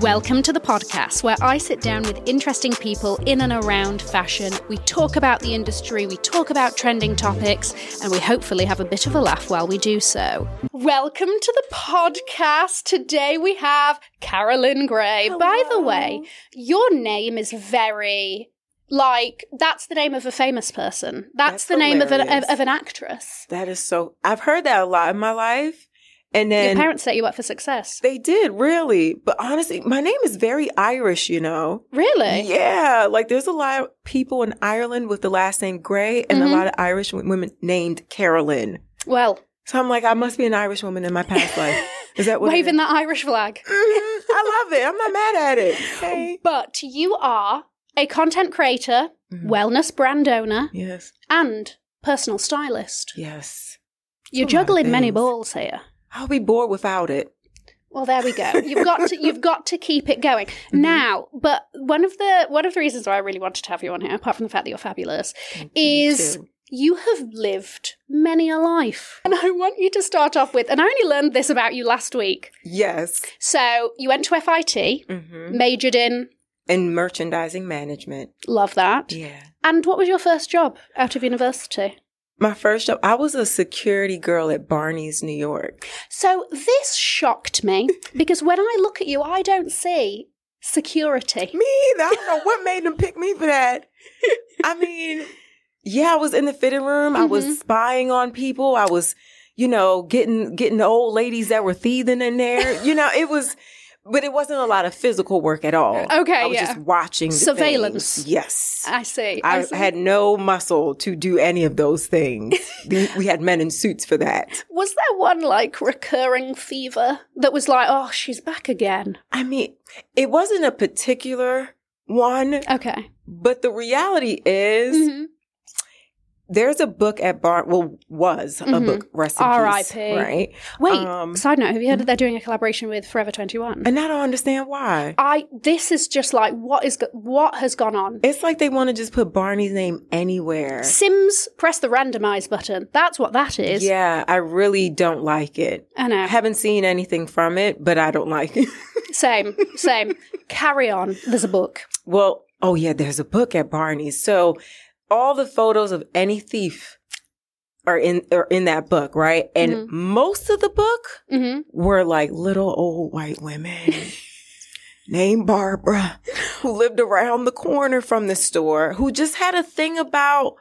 Welcome to the podCASS where I sit down with interesting people in and around fashion. We talk about the industry, we talk about trending topics, and we hopefully have a bit of a laugh while we do so. Welcome to the podCASS. Today we have Carolyn Gray. By the way, your name is very like that's the name of a famous person. That's, That's the name of an, of, of an actress. That is so. I've heard that a lot in my life, and then Your parents set you up for success. they did really. But honestly, my name is very Irish. You know. Really? Yeah, like there's a lot of people in Ireland with the last name Gray, and Mhm. a lot of Irish women named Carolyn. Well, So I'm like, I must be an Irish woman in my past life. Is that what? waving that Irish flag. Mhm. I love it. I'm not mad at it. Hey. But you are a content creator, Mhm. wellness brand owner, Yes. and personal stylist. Yes. You're a lot of juggling many balls here. I'll be bored without it. Well, there we go. You've got to you've got to keep it going Mm-hmm. now. But one of the one of the reasons why I really wanted to have you on here, apart from the fact that you're fabulous, Thank is too. you have lived many a life. And I want you to start off with, and I only learned this about you last week. Yes. So you went to FIT, hmm majored in, In merchandising management. love that. Yeah. And what was your first job out of university? My first job, I was a security girl at Barney's, New York. So this shocked me because when I look at you, I don't see security. Me either. I don't know what made them pick me for that. I mean, yeah, I was in the fitting room. I Mhm. was spying on people. I was, you know, getting getting the old ladies that were thieving in there. You know, it was, but it wasn't a lot of physical work at all. Okay, I was yeah. just watching Surveillance. things. Yes. I see. I, I see. had no muscle to do any of those things. We had men in suits for that. Was there one like recurring fever that was like, oh, she's back again? I mean, it wasn't a particular one, Okay. but the reality is Mhm. There's a book at Bar. Well, was a Mhm. book. Peace, R.I.P.. Right. Wait. Um, side note: Have you heard that they're doing a collaboration with Forever Twenty One? and I don't understand why. I. This is just like what is go- what has gone on. It's like they want to just put Barney's name anywhere. Sims press the randomize button. That's what that is. Yeah, I really don't like it. I know. I haven't seen anything from it, but I don't like it. Same. Same. Carry on. There's a book. Well, oh yeah, there's a book at Barney's. So all the photos of any thief are in are in that book, right? And Mhm. most of the book hmm were like little old white women named Barbara who lived around the corner from the store who just had a thing about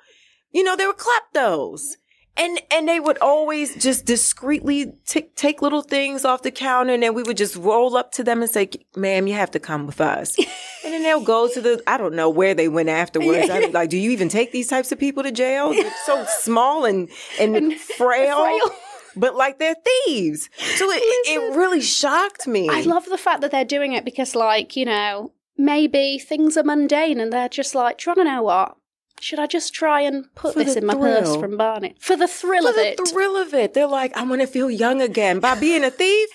you know, they were kleptos. And and they would always just discreetly t- take little things off the counter, and then we would just roll up to them and say, "Ma'am, you have to come with us." and then they'll go to the I don't know where they went afterwards. I'm like, "Do you even take these types of people to jail? They're so small and and, frail, frail. but like they're thieves." So it it really shocked me. I love the fact that they're doing it because, like, you know, maybe things are mundane and they're just like, do you want to know what? Should I just try and put For this in my purse from Barney? For the thrill of it. For of the it. thrill of it. They're like, I want to feel young again. By being a thief,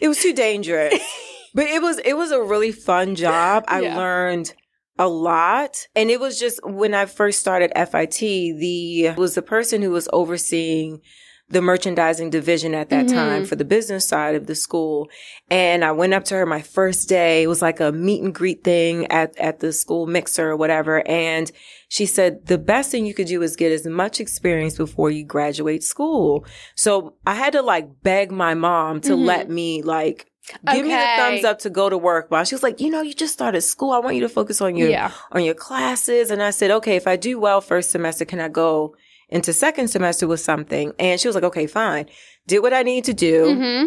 it was too dangerous. but it was it was a really fun job. I Yeah. learned a lot. And it was just when I first started FIT, the was the person who was overseeing the merchandising division at that Mhm. time for the business side of the school. And I went up to her my first day. It was like a meet and greet thing at, at the school mixer or whatever. And she said, the best thing you could do is get as much experience before you graduate school. So I had to like beg my mom to Mhm. let me like give me the thumbs up to go to work. While she was like, you know, you just started school. I want you to focus on your yeah. on your classes. And I said, okay, if I do well first semester, can I go into second semester with something? And she was like, okay, fine. Did what I need to do. hmm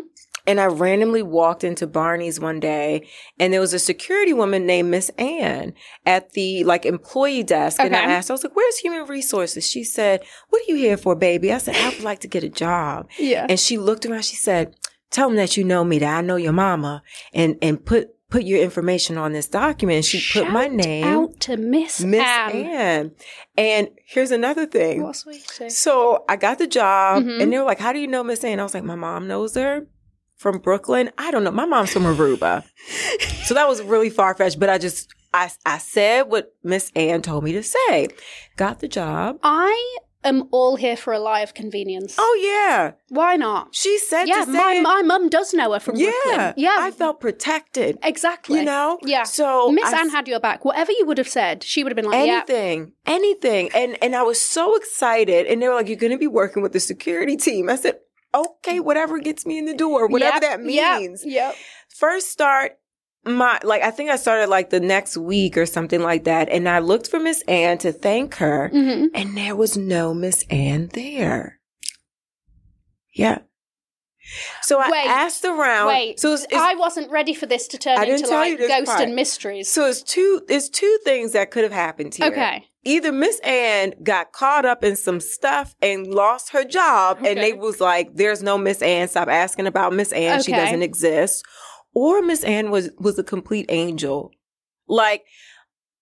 And I randomly walked into Barney's one day and there was a security woman named Miss Ann at the like employee desk. And I asked, I was like, where's human resources? She said, what are you here for, baby? I said, I would like to get a job. Yeah. And she looked around. She said, tell them that you know me, that I know your mama and, and put, put your information on this document. And she put my name. out to Miss, Miss Anne. Ann. And here's another thing. So I got the job Mhm. and they were like, How do you know Miss Ann? I was like, My mom knows her from Brooklyn. I don't know. My mom's from Aruba. so that was really far fetched, but I just I I said what Miss Ann told me to say. Got the job. I am all here for a lie of convenience. Oh yeah, Why not? she said Yeah, to say my it. my mum does know her from yeah, Brooklyn. Yeah, I felt protected. exactly. You know, Yeah. So Miss Anne had your back. Whatever you would have said, she would have been like, "Yeah, anything, anything. And and I was so excited. And they were like, "You're going to be working with the security team." I said, "Okay, whatever gets me in the door, whatever Yep, that yep, means." Yep. First start. My like I think I started like the next week or something like that, and I looked for Miss Ann to thank her, hmm and there was no Miss Ann there. Yeah. So I Wait, asked around. Wait, so it's, it's I wasn't ready for this to turn into like ghost part. and mysteries. so it's two. It's two things that could have happened here. okay. Either Miss Ann got caught up in some stuff and lost her job, and they was like, "There's no Miss Ann. Stop asking about Miss Ann. She doesn't exist." Or Miss Ann was was a complete angel. Like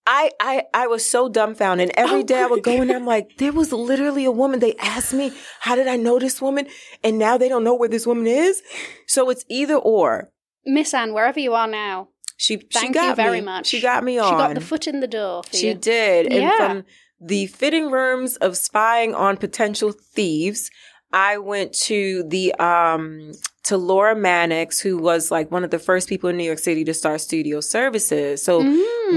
I I I was so dumbfounded. And every Oh, day I would go in I'm like, there was literally a woman. They asked me, "How did I know this woman?" And now they don't know where this woman is. So it's either or. Miss Anne, wherever you are now, She she got you very me. much. She got me on. she got the foot in the door for She you. did. And Yeah. from the fitting rooms of spying on potential thieves, I went to the um to Laura Mannix, who was like one of the first people in New York City to start studio services. So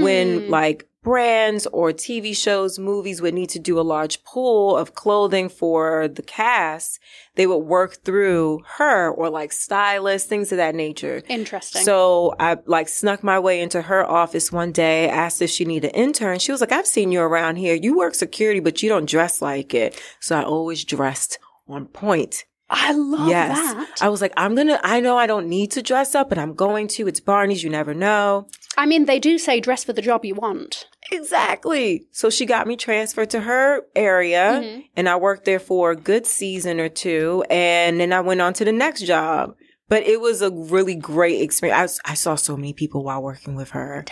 when Mm. like brands or TV shows, movies would need to do a large pool of clothing for the cast, they would work through her or like stylists, things of that nature. Interesting. So I like snuck my way into her office one day, asked if she needed an intern. She was like, I've seen you around here. You work security, but you don't dress like it. So I always dressed on point. I love yes. that. I was like, I'm to, I know I don't need to dress up, but I'm going to. It's Barney's. You never know. I mean, they do say dress for the job you want. Exactly. So she got me transferred to her area Mhm. and I worked there for a good season or two. And then I went on to the next job. But it was a really great experience. I, was- I saw so many people while working with her.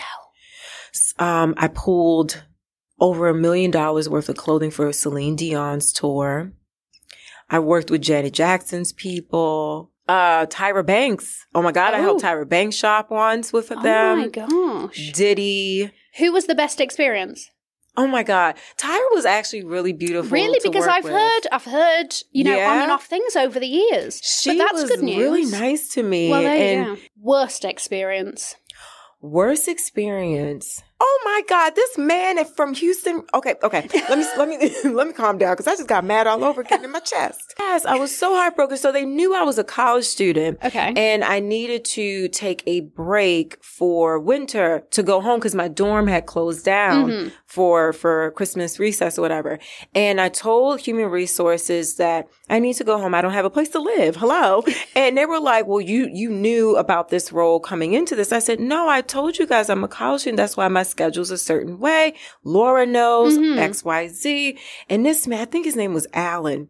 Um, I pulled over a million dollars worth of clothing for Celine Dion's tour. I worked with Janet Jackson's people. Uh, Tyra Banks. Oh my God, I helped Oh. Tyra Banks shop once with them. Oh them. my gosh. Diddy. Who was the best experience? Oh my God. Tyra was actually really beautiful. Really? Because I've with. heard, I've heard, you know, on and off things over the years. She but that's was good news. really nice to me. Well, there and you go. Worst experience. worst experience. Oh my God, this man from Houston. Okay, okay. Let me let me let me calm down because I just got mad all over again in my chest. Yes, I was so heartbroken. So they knew I was a college student. Okay. And I needed to take a break for winter to go home because my dorm had closed down Mhm. for for Christmas recess or whatever. And I told human resources that I need to go home. I don't have a place to live. Hello. And they were like, "Well, you you knew about this role coming into this." I said, "No, I told you guys I'm a college student. That's why my schedule's a certain way. Laura knows Mhm. X Y Z." And this man, I think his name was Alan.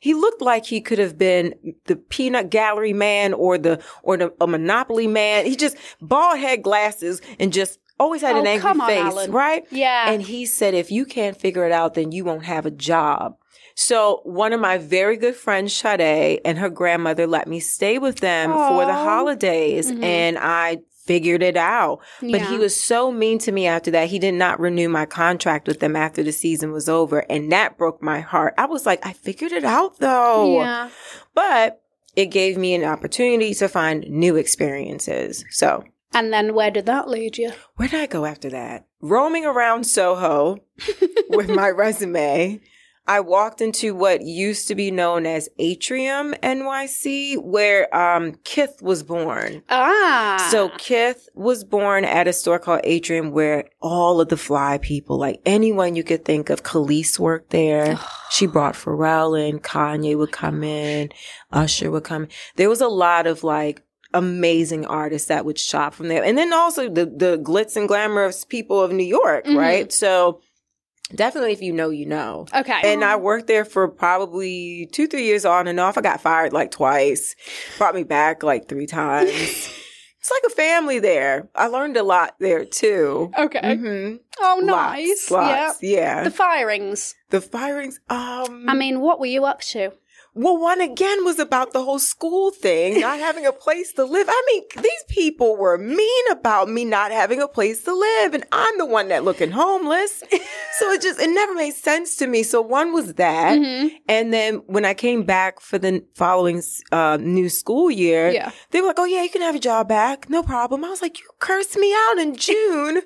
He looked like he could have been the peanut gallery man or the or the a monopoly man. He just bald head glasses and just always had Oh, an angry on, face, Alan. right? Yeah. And he said, if you can't figure it out, then you won't have a job. So one of my very good friends, Sade, and her grandmother let me stay with them for the holidays. Mhm. And I figured it out. But Yeah. he was so mean to me after that. He did not renew my contract with them after the season was over. And that broke my heart. I was like, I figured it out though. Yeah. But it gave me an opportunity to find new experiences. So And then where did that lead you? where did I go after that? Roaming around Soho with my resume. I walked into what used to be known as Atrium NYC, where um, Kith was born. Ah. So Kith was born at a store called Atrium where all of the fly people, like anyone you could think of, Khalees worked there. she brought Pharrell in, Kanye would come in, Usher would come. There was a lot of like amazing artists that would shop from there. And then also the, the glitz and glamour of people of New York, Mhm. right? So definitely if you know, you know. okay. And I worked there for probably two, three years on and off. I got fired like twice, brought me back like three times. it's like a family there. I learned a lot there too. okay. hmm Oh, nice. Lots, lots. Yeah. Yeah. The firings. The firings. Um, I mean, what were you up to? Well, one again was about the whole school thing, not having a place to live. I mean, these people were mean about me not having a place to live, and I'm the one that looking homeless. so it just it never made sense to me. So one was that, Mhm. and then when I came back for the following uh, new school year, Yeah. they were like, "Oh yeah, you can have your job back, no problem." I was like, "You cursed me out in June."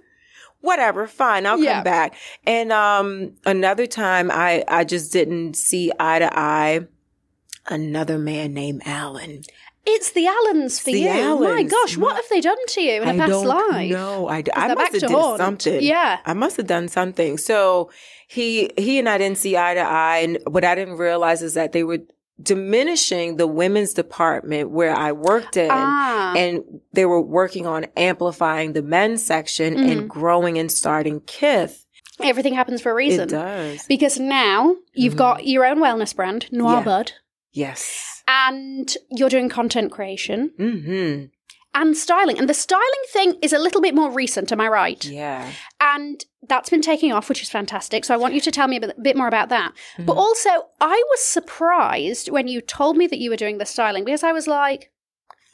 Whatever, fine, I'll Yeah. come back. And um another time I I just didn't see eye to eye another man named Alan. It's the Allens for The you. My gosh, what have they done to you in a I past don't life? know. I, I must have did something. Yeah. I must have done something. So he he and I didn't see eye to eye, and what I didn't realize is that they were diminishing the women's department where I worked in. Ah. And they were working on amplifying the men's section Mhm. and growing and starting Kith. Everything happens for a reason. It does. Because now you've Mhm. got your own wellness brand, Noir Yeah. Bud, Yes. and you're doing content creation Mm-hmm. and styling. And the styling thing is a little bit more recent, am I right? Yeah. And that's been taking off, which is fantastic. So I want you to tell me a bit, bit more about that. But Mhm. also, I was surprised when you told me that you were doing the styling because I was like,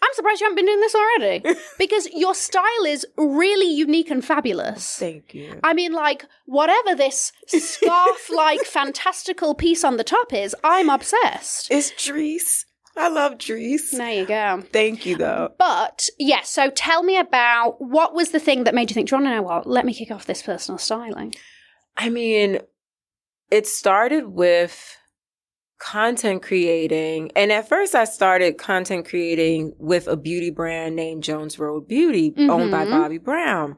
I'm surprised you haven't been doing this already. because your style is really unique and fabulous. Thank you. I mean, like, whatever this scarf like fantastical piece on the top is, I'm obsessed. It's Dries. I love Dries. There you go. Thank you, though. But yes, so tell me about what was the thing that made you think, do you want to know what? Let me kick off this personal styling. I mean, it started with content creating. And at first, I started content creating with a beauty brand named Jones Road Beauty, owned by Mhm. Bobbi Brown.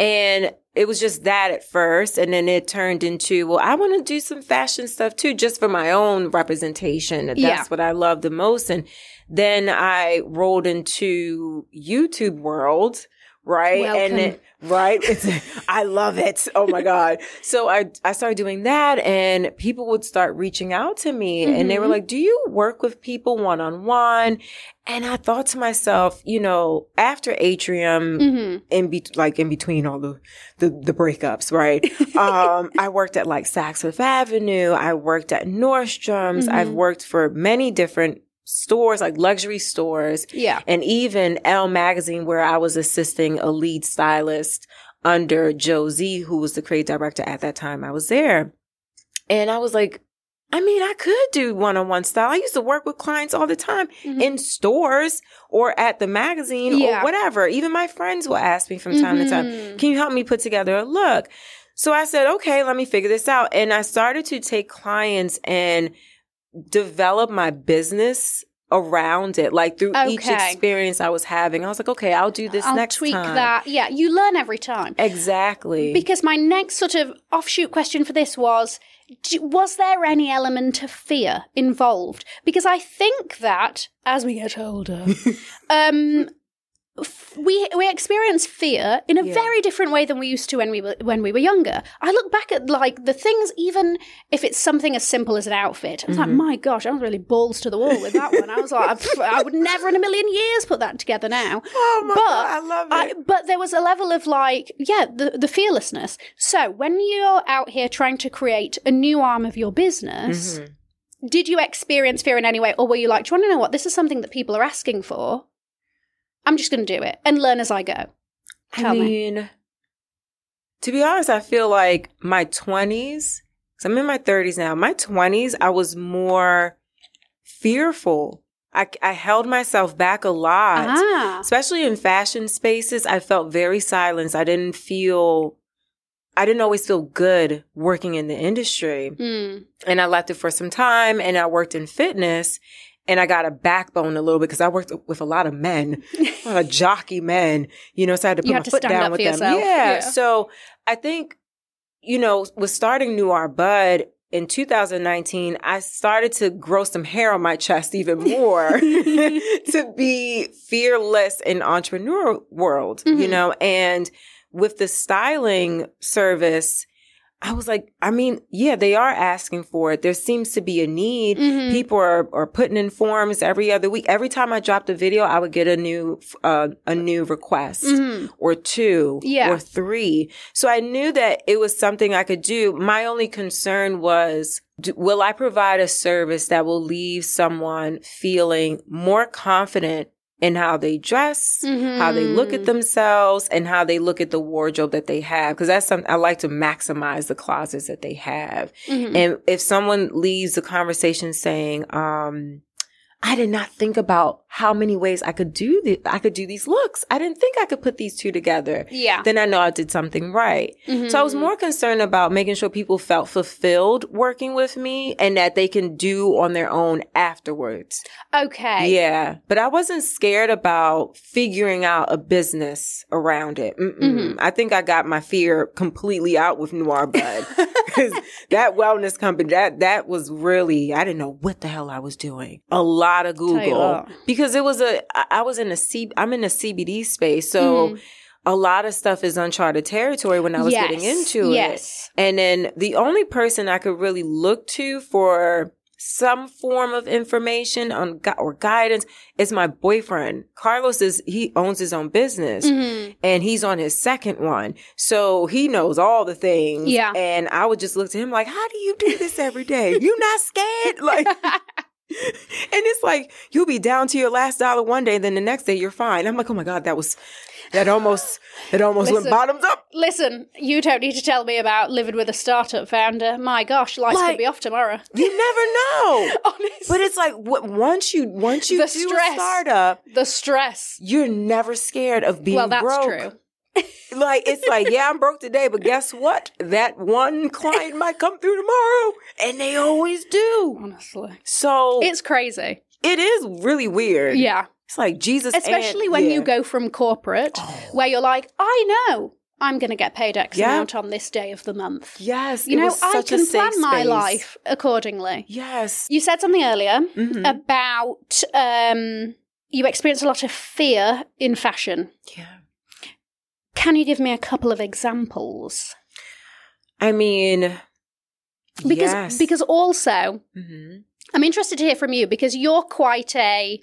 And it was just that at first. And then it turned into, well, I want to do some fashion stuff too, just for my own representation. That's Yeah. what I love the most. And then I rolled into YouTube world, right? And Welcome. it, right? It's, I love it. Oh my God. So I, I started doing that and people would start reaching out to me and they were Mhm. like, do you work with people one on one? And I thought to myself, you know, after Atrium, Mm-hmm. in be- like in between all the, the, the breakups, right? um, I worked at like Saks Fifth Avenue. I worked at Nordstrom's. I've Mhm. worked for many different stores, like luxury stores Yeah. and even Elle magazine where I was assisting a lead stylist under Josie, who was the creative director at that time I was there. And I was like, I mean, I could do one-on-one style. I used to work with clients all the time Mhm. in stores or at the magazine Yeah. or whatever. Even my friends will ask me from time to time, Mhm. can you help me put together a look? So I said, okay, let me figure this out. And I started to take clients and develop my business around it, like through each experience I was having. I was like, okay, I'll do this I'll next tweak time. that. Yeah, you learn every time. Exactly. Because my next sort of offshoot question for this was Was there any element of fear involved? Because I think that as we get older, um, we we experience fear in a Yeah. very different way than we used to when we were when we were younger. I look back at like the things, even if it's something as simple as an outfit. I was like, Mhm. my gosh, I was really balls to the wall with that one. I was like, I would never in a million years put that together now. oh my but God, I love it. I, but there was a level of like, yeah, the, the fearlessness. So when you're out here trying to create a new arm of your business, Mhm. did you experience fear in any way? Or were you like, do you want to know what? This is something that people are asking for. I'm just going to do it and learn as I go. Tell I me. mean, to be honest, I feel like my 20s, because I'm in my 30s now, my 20s, I was more fearful. I, I held myself back a lot. Ah. especially in fashion spaces, I felt very silenced. I didn't feel, I didn't always feel good working in the industry. Mm. And I left it for some time and I worked in fitness and I got a backbone a little bit because I worked with a lot of men, a lot of jockey men, you know, so I had to put You my foot down with them. yourself. Yeah. Yeah. So I think, you know, with starting Noir Bud in 2019, I started to grow some hair on my chest even more to be fearless in entrepreneur world, you Mhm. know, and with the styling service, I was like, I mean, yeah, they are asking for it. There seems to be a need. Mhm. People are, are putting in forms every other week. Every time I dropped a video, I would get a new, uh, a new request Mhm. or two Yeah. or three. So I knew that it was something I could do. My only concern was, do, will I provide a service that will leave someone feeling more confident in how they dress, how they look at Mhm. themselves, and how they look at the wardrobe that they have? Because that's something I like to maximize the closets that they have. Mhm. And if someone leaves the conversation saying, um, I did not think about how many ways I could do the, I could do these looks. I didn't think I could put these two together. yeah. Then I know I did something right. So I was Mhm. more concerned about making sure people felt fulfilled working with me and that they can do on their own afterwards. okay. Yeah. But I wasn't scared about figuring out a business around it. Mm-mm. Mhm. I think I got my fear completely out with Noir Bud. Because that wellness company, that, that was really, I didn't know what the hell I was doing. A lot of Tell you Google. Because it was a I was in a C, I'm in a CBD space. So Mhm. a lot of stuff is uncharted territory when I was getting Yes. into it. And then the only person I could really look to for some form of information on or guidance is my boyfriend. Carlos is he owns his own business Mhm. and he's on his second one. So he knows all the things. Yeah. And I would just look to him like, how do you do this every day? You not scared? Like and it's like you'll be down to your last dollar one day, and then the next day you're fine. I'm like, oh my God, that was that almost that almost Listen. went bottoms up. Listen, you don't need to tell me about living with a startup founder. My gosh, lights Like- could be off tomorrow. You never know. Honestly. But it's like what once you once you The do stress. a startup, the stress. you're never scared of being well, that's broke. true. Like it's like, yeah, I'm broke today, but guess what? That one client might come through tomorrow, and they always do. Honestly. So It's crazy. it is really weird. Yeah. it's like Jesus, Especially and- when yeah. you go from corporate, Oh. where you're like, I know I'm going to get paid X Yeah. amount on this day of the month. Yes, You know, I can plan my life accordingly. Yes. You said something earlier Mhm. about um, you experience a lot of fear in fashion. yeah. Can you give me a couple of examples? I mean, Because yes. because also Mhm. I'm interested to hear from you because you're quite a.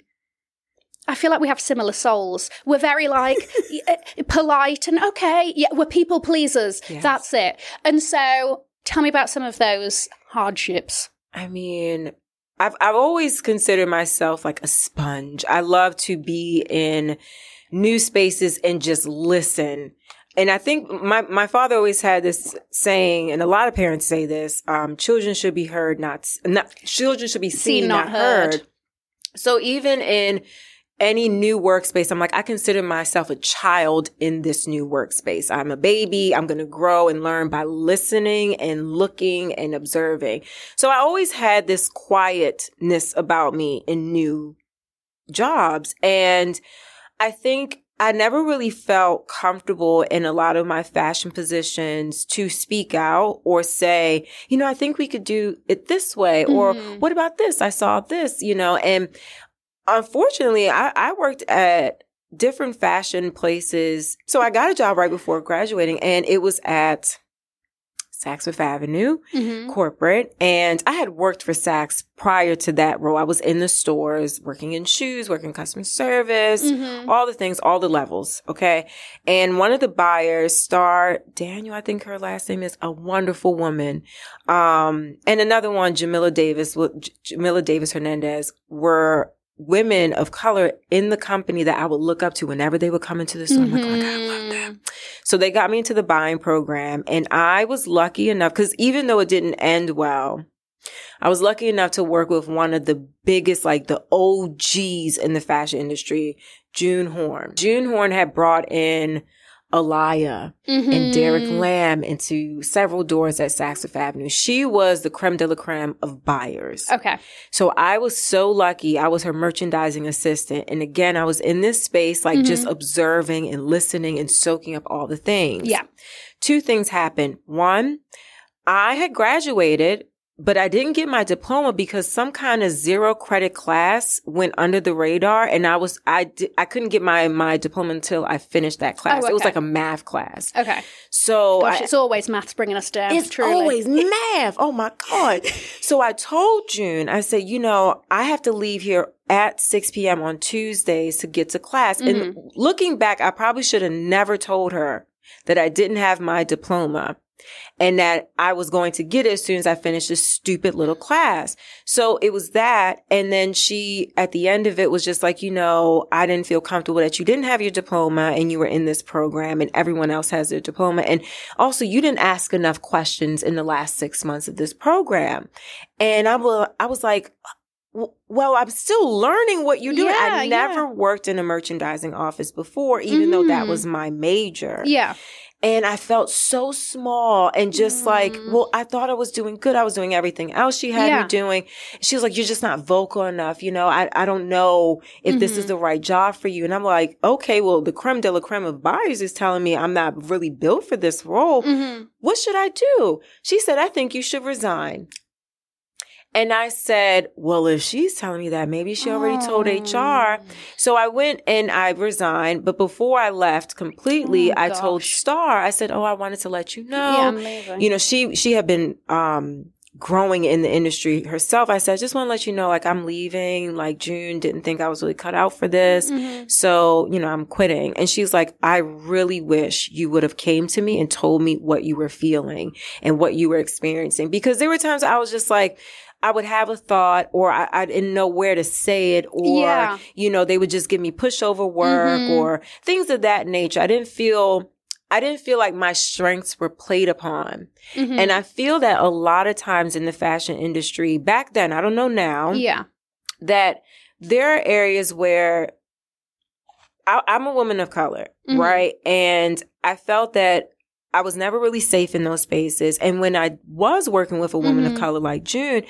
I feel like we have similar souls. We're very like uh, polite and okay, yeah, we're people pleasers. Yes. That's it. And so, tell me about some of those hardships. I mean, I've I've always considered myself like a sponge. I love to be in new spaces and just listen. And I think my, my father always had this saying, and a lot of parents say this, um, children should be heard, not, not, children should be seen, Seen, not, not heard. heard. So even in any new workspace, I'm like, I consider myself a child in this new workspace. I'm a baby. I'm going to grow and learn by listening and looking and observing. So I always had this quietness about me in new jobs. And I think I never really felt comfortable in a lot of my fashion positions to speak out or say, you know, I think we could do it this way. Or Mhm. what about this? I saw this, you know, and unfortunately I, I worked at different fashion places. So I got a job right before graduating and it was at Saks Fifth Avenue Mm-hmm. corporate and I had worked for Saks prior to that role. I was in the stores, working in shoes, working customer service, Mm-hmm. all the things, all the levels. Okay. And one of the buyers, Star Daniel, I think her last name is a wonderful woman. Um, and another one, Jamila Davis, Jamila Davis Hernandez were women of color in the company that I would look up to whenever they would come into the store. I'm like, oh my God, I love mm-hmm. them. So they got me into the buying program and I was lucky enough because even though it didn't end well, I was lucky enough to work with one of the biggest, like the OGs in the fashion industry, June Horn. June Horn had brought in Alaïa Mm-hmm. and Derek Lam into several doors at Saks Fifth Avenue. She was the creme de la creme of buyers. Okay. So I was so lucky. I was her merchandising assistant. And again, I was in this space, like just observing and listening and soaking up all the things. Yeah. Two things happened. One, I had graduated but I didn't get my diploma because some kind of zero credit class went under the radar and I was, I, di- I couldn't get my, my diploma until I finished that class. Oh, It was like a math class. Okay. So Gosh, I- it's always maths bringing us down. it's truly. always math. Oh my God. So I told June, I said, you know, I have to leave here at 6 p.m. on Tuesdays to get to class. And mm-hmm. looking back, I probably should have never told her that I didn't have my diploma and that I was going to get it as soon as I finished this stupid little class. So it was that. And then she, at the end of it, was just like, you know, I didn't feel comfortable that you didn't have your diploma and you were in this program and everyone else has their diploma. And also you didn't ask enough questions in the last six months of this program. And I was, I was like, well, I'm still learning what you're doing. Yeah, I yeah. never worked in a merchandising office before, even though that Mhm. was my major. Yeah. And I felt so small and just like, Mm. well, I thought I was doing good. I was doing everything else she had Yeah. me doing. She was like, you're just not vocal enough. You know, I, I don't know if this is Mhm. the right job for you. And I'm like, okay, well, the creme de la creme of buyers is telling me I'm not really built for this role. hmm What should I do? She said, I think you should resign. And I said, well, if she's telling me that, maybe she already told HR. So I went and I resigned. But before I left completely, Oh, I told. Star, I said, oh, I wanted to let you know. Yeah, you know, she, she had been, um, growing in the industry herself. I said, I just want to let you know, like, I'm leaving. Like, June didn't think I was really cut out for this. Mhm. So, you know, I'm quitting. And she's like, I really wish you would have came to me and told me what you were feeling and what you were experiencing. Because there were times I was just like, I would have a thought or I, I didn't know where to say it or, Yeah. you know, they would just give me pushover work Mhm. or things of that nature. I didn't feel, I didn't feel like my strengths were played upon. Mhm. And I feel that a lot of times in the fashion industry back then, I don't know now, yeah. that there are areas where I, I'm a woman of color, Mhm. right? And I felt that I was never really safe in those spaces. And when I was working with a woman Mhm. of color like June,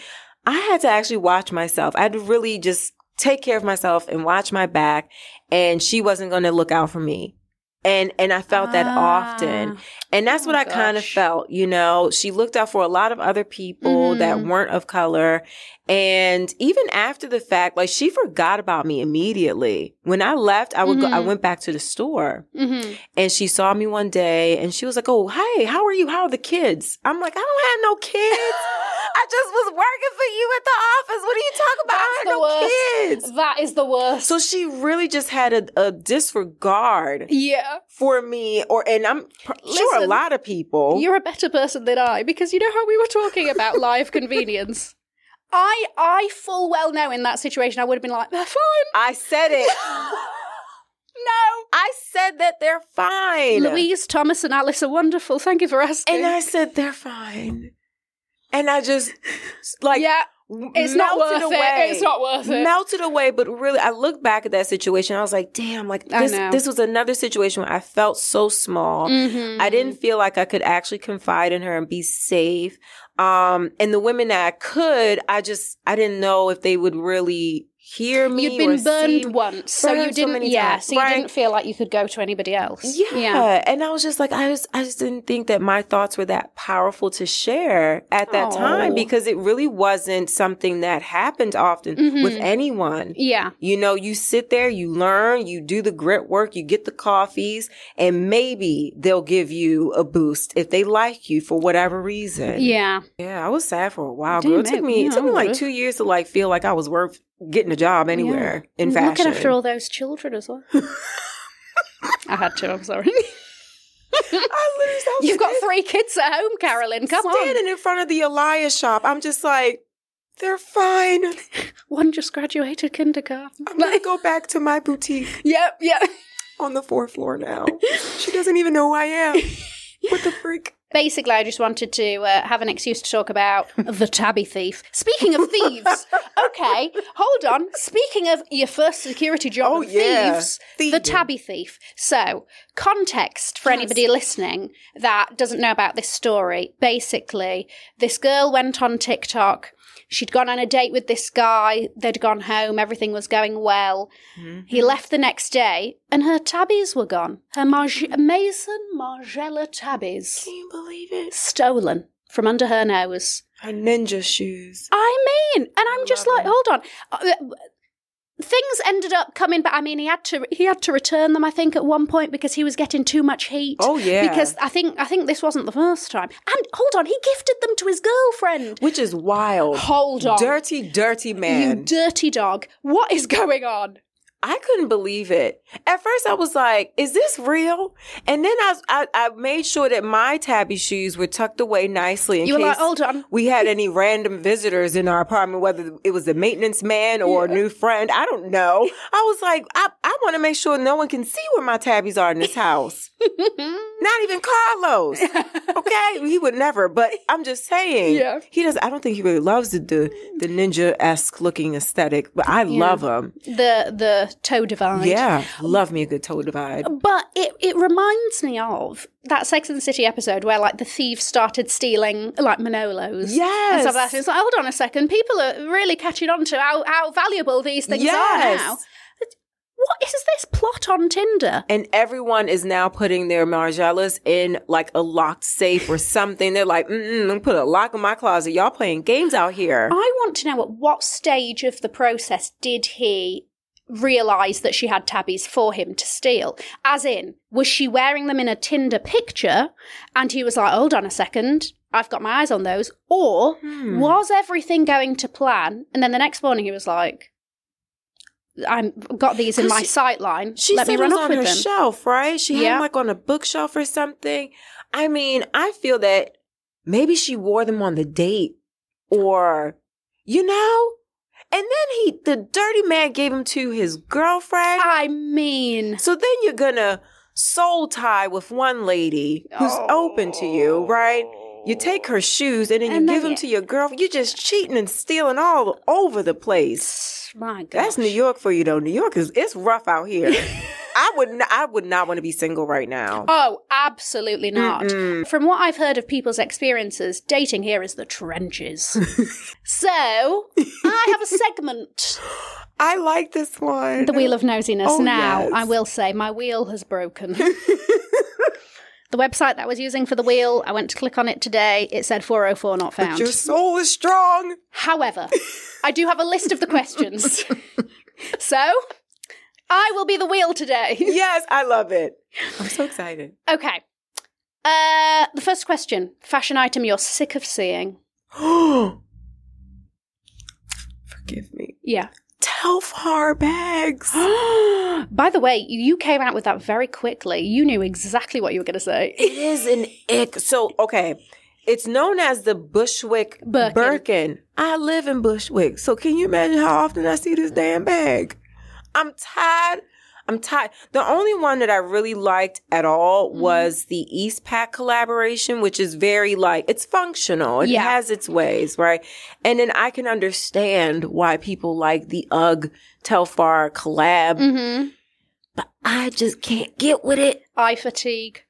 I had to actually watch myself. I had to really just take care of myself and watch my back. And she wasn't going to look out for me. And, and I felt that often. Ah. And that's Oh, what I kind of felt, you know, she looked out for a lot of other people that Mhm. weren't of color. And even after the fact, like she forgot about me immediately. When I left, I would go, I Mhm. went back to the store Mhm. and she saw me one day and she was like, Oh, hey, how are you? How are the kids? I'm like, I don't have no kids. I just was working for you at the office. What are you talking about? I had the no worst. kids. That is the worst. So she really just had a, a disregard yeah. for me, or and I'm pr- sure a lot of people. You're a better person than I because you know how we were talking about live convenience. I I full well know in that situation I would have been like, they're fine. I said it. No. I said that they're fine. Louise, Thomas, and Alice are wonderful. Thank you for asking. and I said they're fine. And I just like yeah, it's not worth away. it. It's not worth it. melted away. But really, I look back at that situation. I was like, damn, like this. This was another situation where I felt so small. Mhm. I didn't feel like I could actually confide in her and be safe. Um, and the women that I could, I just, I didn't know if they would really hear me. You'd been burned once, so Burned you didn't. many yeah, times, so you right? didn't feel like you could go to anybody else. Yeah. And I was just like, I just, I just didn't think that my thoughts were that powerful to share at that Aw. time because it really wasn't something that happened often with Mhm. anyone. Yeah. You know, you sit there, you learn, you do the grit work, you get the coffees, and maybe they'll give you a boost if they like you for whatever reason. Yeah. Yeah, I was sad for a while. Damn Girl. It took me, it took me like two years to like feel like I was worth getting a job anywhere in And fashion. Looking after all those children as well. I had to, I'm sorry. I literally, I was You've got three kids at home, Carolyn. Come on. standing in front of the Elias shop. I'm just like, they're fine. One just graduated kindergarten. I'm gonna go back to my boutique Yep, yep. on the fourth floor now. She doesn't even know who I am. What the freak? Basically, I just wanted to uh, have an excuse to talk about the Tabi thief. Speaking of thieves, okay, hold on. Speaking of your first security job, Oh, yeah. thieves, the Tabi thief. So, context for Yes. anybody listening that doesn't know about this story. Basically, this girl went on TikTok. She'd gone on a date with this guy. They'd gone home. Everything was going well. Mm-hmm. He left the next day, and her Tabis were gone. Her Marg- Maison Margiela Tabis Can you believe it? stolen from under her nose. Her ninja shoes. I mean, and I'm I just like, hold on. Uh, Things ended up coming back. I mean, he had to he had to return them. I think at one point because he was getting too much heat. Oh yeah. Because I think I think this wasn't the first time. And hold on, he gifted them to his girlfriend. which is wild. Hold on, Dirty, dirty you man. dirty dog. What is going on? I couldn't believe it. At first, I was like, "Is this real?" And then I, I, I made sure that my Tabi shoes were tucked away nicely in You were case like, hold on. we had any random visitors in our apartment, whether it was a maintenance man or a new friend. I don't know. I was like, I, I want to make sure no one can see where my Tabis are in this house. Not even Carlos. Okay, he would never. But I'm just saying, Yeah. he does. I don't think he really loves the the, the ninja esque looking aesthetic, but I love him. the the toe divide. Yeah, love me a good toe divide. But it, it reminds me of that Sex and the City episode where like the thieves started stealing like Manolos. Yes. And stuff like that. It's like, hold on a second, people are really catching on to how, how valuable these things Yes. are now. What is this plot on Tinder? And everyone is now putting their Margielas in like a locked safe or something. They're like, I'm put a lock in my closet. Y'all playing games out here. I want to know at what stage of the process did he realise that she had Tabis for him to steal? As in, was she wearing them in a Tinder picture and he was like, hold on a second, I've got my eyes on those? Or Hmm. was everything going to plan? And then the next morning he was like, I've got these in my she- sight line. She Let said me it run was off on with her them. shelf, right? She had Yeah. them like on a bookshelf or something. I mean, I feel that maybe she wore them on the date or, you know? And then he, the dirty man gave them to his girlfriend. I mean, So then you're gonna soul tie with one lady who's open to you, right? You take her oh. shoes and then you then give them to your girlfriend. You're just cheating and stealing all over the place. My. That's New York for you, though. New York is it's rough out here. I would n- I would not want to be single right now. Oh, absolutely not. Mm-mm. From what I've heard of people's experiences, dating here is the trenches. so, I have a segment, I like this one. the Wheel of Nosiness. Oh, now, yes. I will say, my wheel has broken. the website that I was using for the wheel, I went to click on it today. It said 404 not found. Your soul is strong. However, I do have a list of the questions. so, I will be the wheel today. Yes, I love it. I'm so excited. Okay. Uh, the first question fashion item you're sick of seeing. Forgive me. Yeah. Telfar bags. By the way, you came out with that very quickly. You knew exactly what you were going to say. It is an ick. So, okay. It's known as the Bushwick Birkin. Birkin. I live in Bushwick. So, can you imagine how often I see this damn bag? I'm tired. I'm tired. The only one that I really liked at all Mm-hmm. was the Eastpak collaboration, which is very like, it's functional. It Yeah. has its ways, right? And then I can understand why people like the UGG Telfar collab, Mm-hmm. but I just can't get with it. Eye fatigue.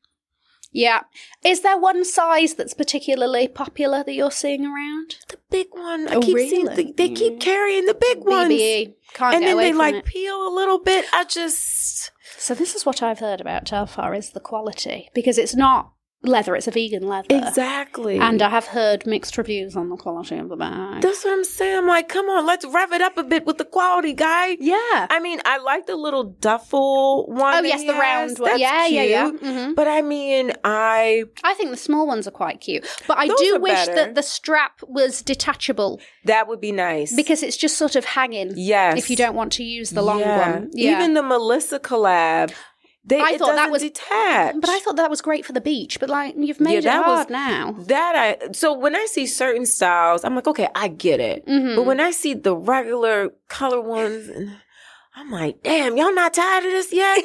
Yeah. Is there one size that's particularly popular that you're seeing around? the big one. I Oh, keep seeing the, they keep mm. carrying the big ones, BBE. Can't and get then away they like it. peel a little bit. I just So this is what I've heard about Telfar is the quality because it's not leather; it's a vegan leather. exactly, And I have heard mixed reviews on the quality of the bag. that's what I'm saying. I'm like, come on, let's rev it up a bit with the quality, guy. yeah. I mean, I like the little duffel one. Oh yes, the has. round one. That's Yeah, yeah, yeah. cute. hmm But I mean, I I think the small ones are quite cute, but I Those do wish better. that the strap was detachable that would be nice because it's just sort of hanging. yes, If you don't want to use the long Yeah. one, yeah. Even the Melissa collab, they I thought that was- detach. but I thought that was great for the beach. But like you've made Yeah, it that was- hard now. That I so when I see certain styles, I'm like, okay, I get it. Mhm. But when I see the regular color ones, I'm like, damn, y'all not tired of this yet?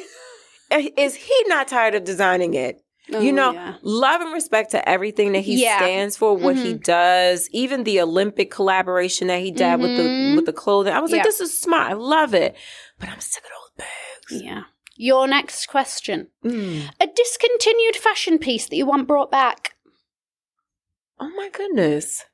Is he not tired of designing it? you Oh, know, yeah. love and respect to everything that he Yeah. stands for, what he does, even the Olympic collaboration that he did with the Mhm. with the clothing. I was Yeah. like, this is smart. I love it. But I'm sick of those bags. yeah. Your next question: Mm. a discontinued fashion piece that you want brought back. Oh my goodness.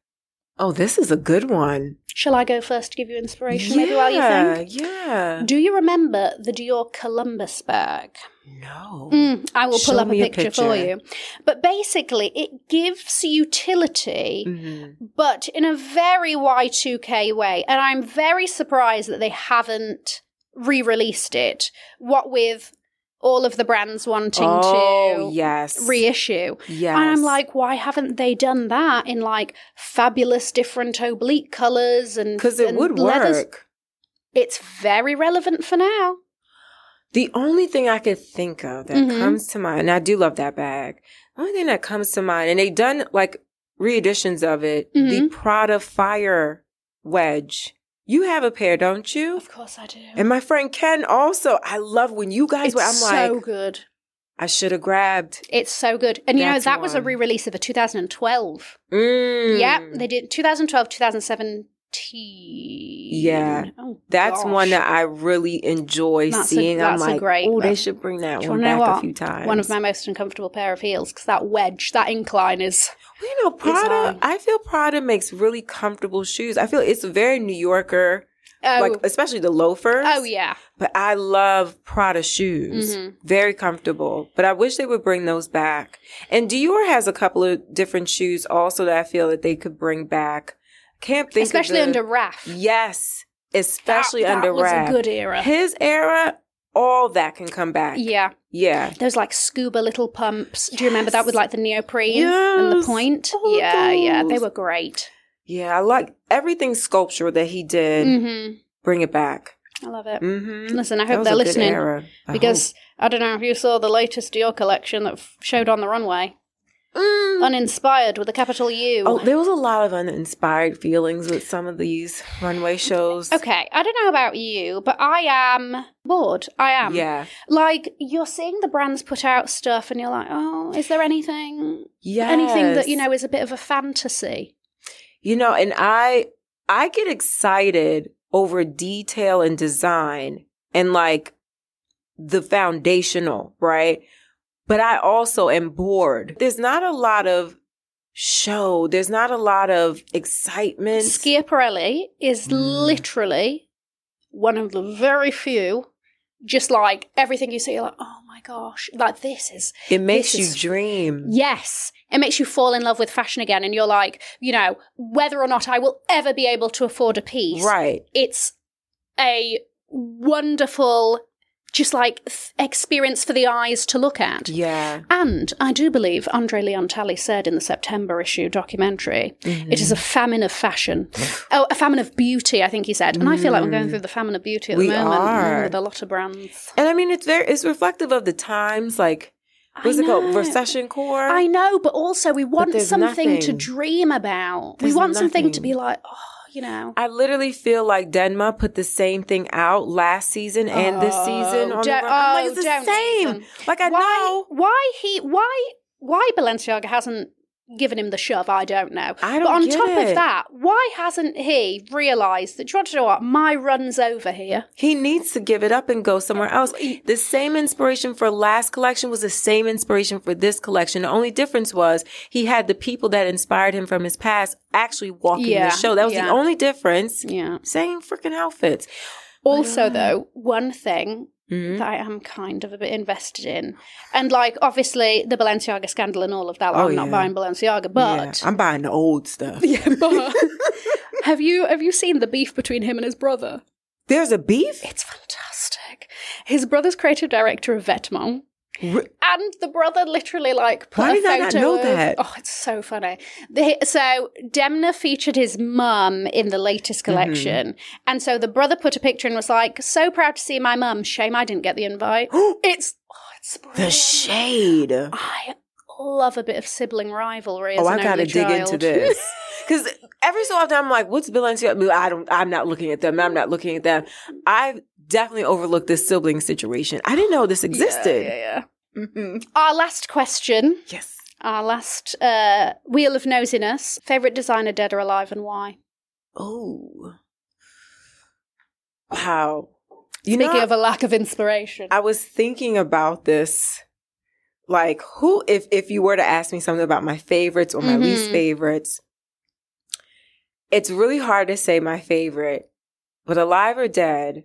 Oh, this is a good one. Shall I go first to give you inspiration, maybe while you think? Yeah. Do you remember the Dior Columbus bag? No. Mm, I will Show pull up a me a picture, for you. But basically, it gives utility, Mhm. but in a very Y2K way. And I'm very surprised that they haven't re released it. What with all of the brands wanting Oh, to yes. reissue. yes. And I'm like, why haven't they done that in like fabulous different oblique colours and because it and would leathers? work. It's very relevant for now. The only thing I could think of that Mhm. comes to mind, and I do love that bag. The only thing that comes to mind, and they've done like reeditions of it, the Mhm. Prada Fire Wedge. You have a pair, don't you? Of course I do. And my friend Ken also. I love when you guys it's were. I'm so like, good. I should have grabbed. It's so good. And you know, that was a re release of a 2012. Mm. Yeah, they did 2012, 2017. Yeah. Oh, That's gosh. one that I really enjoy That's seeing. that's a I'm like, great oh, they should bring that one back a few times. One of my most uncomfortable pair of heels because that wedge, that incline is. Well, you know, Prada. I feel Prada makes really comfortable shoes. I feel it's very New Yorker, Oh, like especially the loafers. oh yeah. But I love Prada shoes. Mhm. Very comfortable. But I wish they would bring those back. And Dior has a couple of different shoes also that I feel that they could bring back. Can't think, of Especially the- under Raf. Yes, especially that, under that was a good era. His era, all that can come back. yeah. Yeah. Those like scuba little pumps. Do you remember that with like the neoprene Yes. and the point? Oh, yeah, yeah. They were great. Yeah, I like everything sculpture that he did. hmm Bring it back. I love it. Mm-hmm. Listen, I hope they're listening because Oh. I don't know if you saw the latest Dior collection that f- showed on the runway. Mm. Uninspired with a capital U. Oh, there was a lot of uninspired feelings with some of these runway shows. Okay, I don't know about you, but I am bored. I am. Yeah. Like you're seeing the brands put out stuff, and you're like, oh, is there anything, Yeah. anything that you know is a bit of a fantasy? You know, and I I get excited over detail and design and like the foundational, right? But I also am bored. There's not a lot of show. There's not a lot of excitement. Schiaparelli is Mm. literally one of the very few. Just like everything you see, you're like, oh my gosh, like this is It makes you is- dream. Yes. It makes you fall in love with fashion again. And you're like, you know, whether or not I will ever be able to afford a piece, Right. it's a wonderful, just like th- experience for the eyes to look at. Yeah. And I do believe Andre Leon Talley said in the September issue documentary, it is a famine of fashion. oh, a famine of beauty, I think he said. And I feel like we're going through the famine of beauty at We the moment are. mm, with a lot of brands. And I mean, it's very, it's reflective of the times. Like, what's it called? Recession core. I know, but also we want something to dream about. There's we want something to be like, oh, you know. I literally feel like Demna put the same thing out last season and this oh, season. On the don't- I'm like, oh, it's the same. Like I why, know. why he, why, why Balenciaga hasn't given him the shove, I don't know. I but don't but on top it. of that, why hasn't he realised that? Do you want to know what? My run's over here. He needs to give it up and go somewhere else. The same inspiration for last collection was the same inspiration for this collection. The only difference was he had the people that inspired him from his past actually walking Yeah, the show. That was yeah. the only difference. Yeah. Same freaking outfits. Also, uh, though, one thing Mhm. that I am kind of a bit invested in, and like obviously the Balenciaga scandal and all of that. Oh, I'm not yeah. buying Balenciaga, but yeah, I'm buying the old stuff. Yeah, but have you have you seen the beef between him and his brother? There's a beef. It's fantastic. His brother's creative director of Vetements. And the brother literally like put Why did I not photo know of- that? Oh, it's so funny. The, so Demna featured his mum in the latest Mm-hmm. collection, and so the brother put a picture and was like, "So proud to see my mum. Shame I didn't get the invite." it's oh, it's the shade. I love a bit of sibling rivalry. As Oh, I gotta dig child. into this because every so often I'm like, "What's Balenciaga?" I don't. I'm not looking at them. I'm not looking at them. I've definitely overlooked this sibling situation. I didn't know this existed. Yeah, yeah, yeah. Mhm. Our last question. Yes. Our last uh, wheel of nosiness. Favorite designer, dead or alive, and why? Oh. Wow. You Speaking know, of a lack of inspiration. I was thinking about this. Like, who, if if you were to ask me something about my favorites or my Mhm. least favorites, it's really hard to say my favorite, but alive or dead,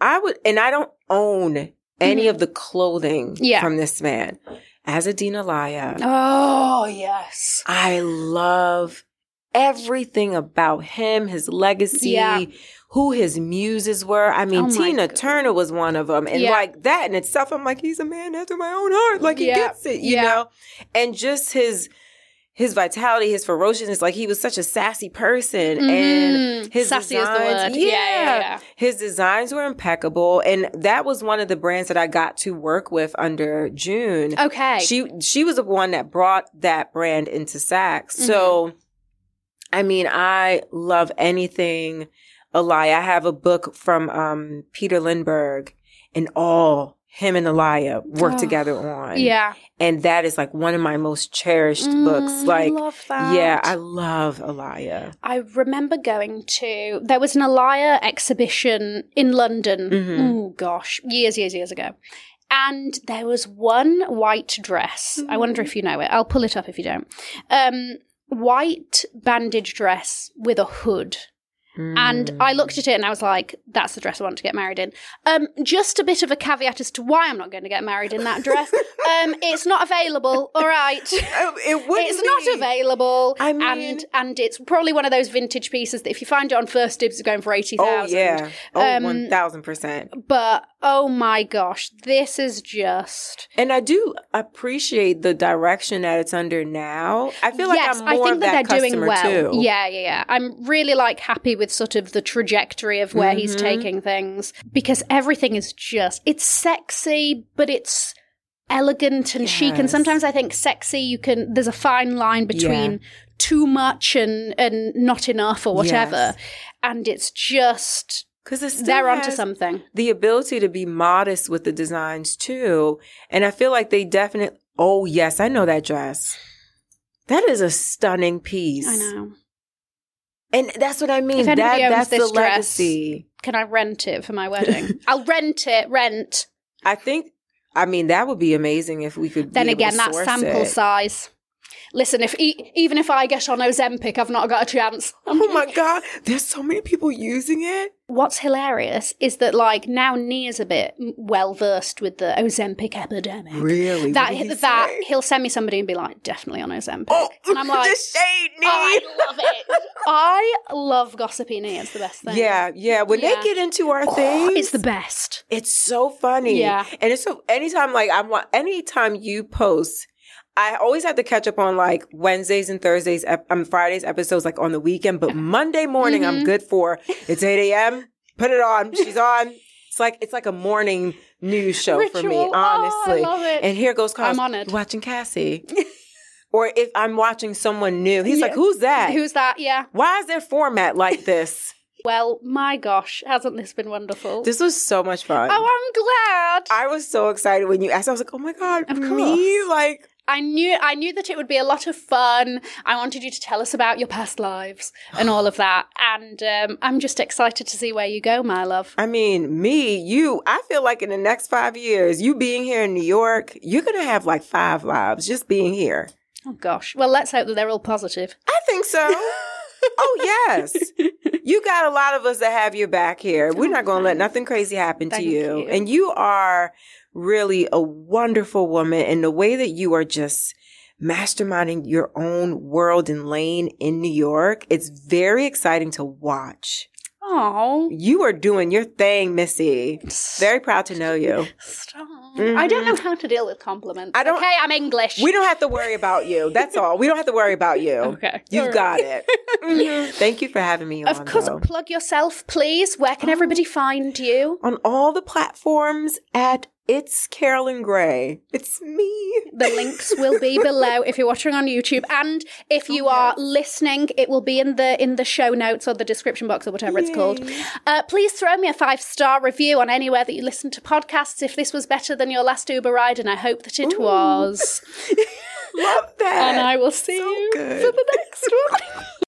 I would, and I don't own any Mhm. of the clothing Yeah. from this man. Azzedine Alaïa, Oh, yes. I love everything about him, his legacy, Yeah. who his muses were. I mean, Oh Tina. Turner was one of them. And Yeah. like that in itself, I'm like, he's a man after my own heart. Like he gets it, you know? And just his his vitality, his ferociousness, like he was such a sassy person. And Mhm. his Sassy designs-. Yeah, yeah, yeah. his designs were impeccable. And that was one of the brands that I got to work with under June. Okay. She she was the one that brought that brand into Saks. Mm-hmm. So I mean, I love anything Alaïa. I have a book from um Peter Lindbergh and all him and Alaïa work Oh, together on. yeah. And that is like one of my most cherished books. Mm, Like I love that. yeah, I love Alaïa. I remember going to there was an Alaïa exhibition in London. Mhm. Oh gosh, years, years, years ago. And there was one white dress. I wonder if you know it. I'll pull it up if you don't. Um, white bandage dress with a hood. And Mm. I looked at it and I was like, that's the dress I want to get married in. Um, just a bit of a caveat as to why I'm not going to get married in that dress. um, it's not available, all right. Oh, it would It's not available. I mean- and and it's probably one of those vintage pieces that if you find it on first dibs, it's going for eighty Oh thousand. yeah. Oh, Um, one thousand percent. But oh my gosh, this is just And I do appreciate the direction that it's under now. I feel like yes, I'm more I think that, that they're doing well. too. Yeah, yeah, yeah. I'm really like happy with sort of the trajectory of where he's Mhm. taking things because everything is just it's sexy, but it's elegant and chic. And sometimes I think sexy you can there's a fine line between too much and and not enough or whatever. Yes. And it's just Because they're onto something. the ability to be modest with the designs too. And I feel like they definitely oh yes, I know that dress. That is a stunning piece. I know. And that's what I mean. That that's the dress- legacy. Can I rent it for my wedding? I'll rent it, rent. I think I mean that would be amazing if we could Then again, to that's sample it. size. Listen, if e- even if I get on Ozempic, I've not got a chance. Oh my god, there's so many people using it. What's hilarious is that like now Nia's a bit well versed with the Ozempic epidemic. Really? That he that say? he'll send me somebody and be like, definitely on Ozempic, Oh, and I'm like, the shade, oh, I love it. I love gossipy Nia. It's the best thing. Yeah, yeah. When Yeah. they get into our Oh, things, it's the best. It's so funny. Yeah. And it's so anytime like I want anytime you post, I always have to catch up on like Wednesdays and Thursdays, ep- um, Fridays episodes like on the weekend. But Monday morning, I'm Mhm. good for. It's 8 a.m. Put it on. She's on. It's like it's like a morning news show for me, honestly. Oh, love it. And here goes Carl. I'm on it. Watching Cassie. or if I'm watching someone new, he's like, "Who's that? Who's that? Yeah. Why is their format like this?" Well, my gosh, hasn't this been wonderful? this was so much fun. oh, I'm glad. I was so excited when you asked. I was like, "Oh my god, Of me!" course. Like, I knew I knew that it would be a lot of fun. I wanted you to tell us about your past lives and all of that. And um, I'm just excited to see where you go, my love. I mean, me, you. I feel like in the next five years, you being here in New York, you're gonna have like five lives just being here. Oh gosh. Well, let's hope that they're all positive. I think so. oh yes, you got a lot of us that have your back here. We're oh, not gonna let nothing crazy happen Thank to you. you. and you are really a wonderful woman. And the way that you are just masterminding your own world and lane in New York, it's very exciting to watch. Oh, You are doing your thing, Missy. Very proud to know you. stop. Mhm. I don't know how to deal with compliments. I don't- Okay, I'm English. We don't have to worry about you. That's all. We don't have to worry about you. Okay. You've All got right. it. Mhm. Thank you for having me on. Of course, though. plug yourself, please. Where can everybody find you? On all the platforms at It's Carolyn Gray. It's me. The links will be below if you're watching on YouTube, and if you Oh, are yes. listening, it will be in the in the show notes or the description box or whatever it's called. Uh, please throw me a five star review on anywhere that you listen to podcasts. If this was better than your last Uber ride, and I hope that it Ooh. was, Love that. and I will see So you good. for the next one.